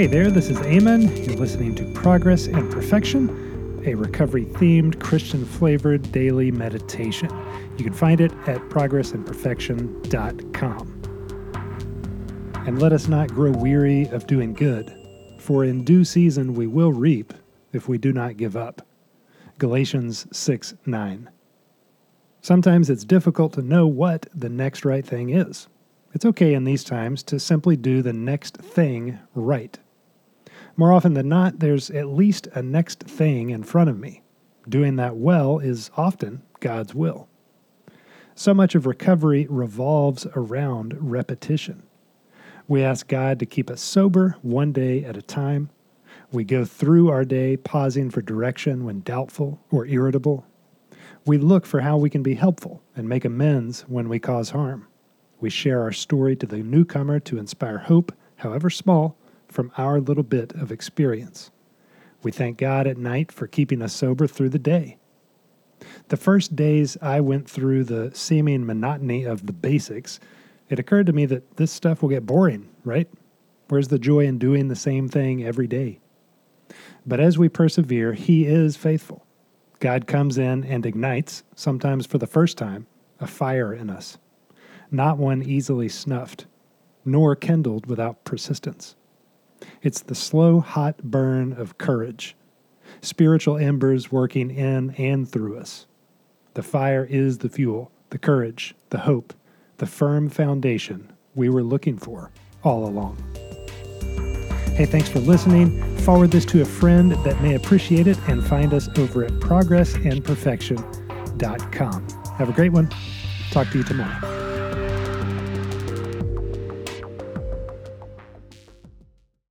Hey there, this is Eamon. You're listening to Progress and Perfection, a recovery themed, Christian flavored daily meditation. You can find it at progressandperfection.com. And let us not grow weary of doing good, for in due season we will reap if we do not give up. Galatians 6 9. Sometimes it's difficult to know what the next right thing is. It's okay in these times to simply do the next thing right. More often than not, there's at least a next thing in front of me. Doing that well is often God's will. So much of recovery revolves around repetition. We ask God to keep us sober one day at a time. We go through our day pausing for direction when doubtful or irritable. We look for how we can be helpful and make amends when we cause harm. We share our story to the newcomer to inspire hope, however small, from our little bit of experience. We thank God at night for keeping us sober through the day. The first days I went through the seeming monotony of the basics, it occurred to me that this stuff will get boring, right? Where's the joy in doing the same thing every day? But as we persevere, He is faithful. God comes in and ignites, sometimes for the first time, a fire in us, not one easily snuffed, nor kindled without persistence. It's the slow, hot burn of courage, spiritual embers working in and through us. The fire is the fuel, the courage, the hope, the firm foundation we were looking for all along. Hey, thanks for listening. Forward this to a friend that may appreciate it and find us over at progressandperfection.com. Have a great one. Talk to you tomorrow.